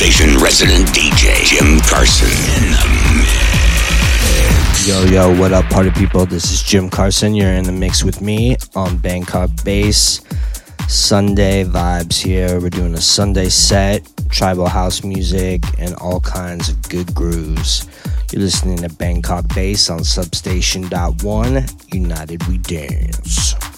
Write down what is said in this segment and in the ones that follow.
Substation resident DJ Jim Carson in the mix. Yo, yo, what up, party people? This is Jim Carson. You're in the mix with me on Bangkok Bass. Sunday vibes here. We're doing a Sunday set, tribal house music, and all kinds of good grooves. You're listening to Bangkok Bass on Substation.one. United We Dance.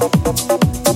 Thank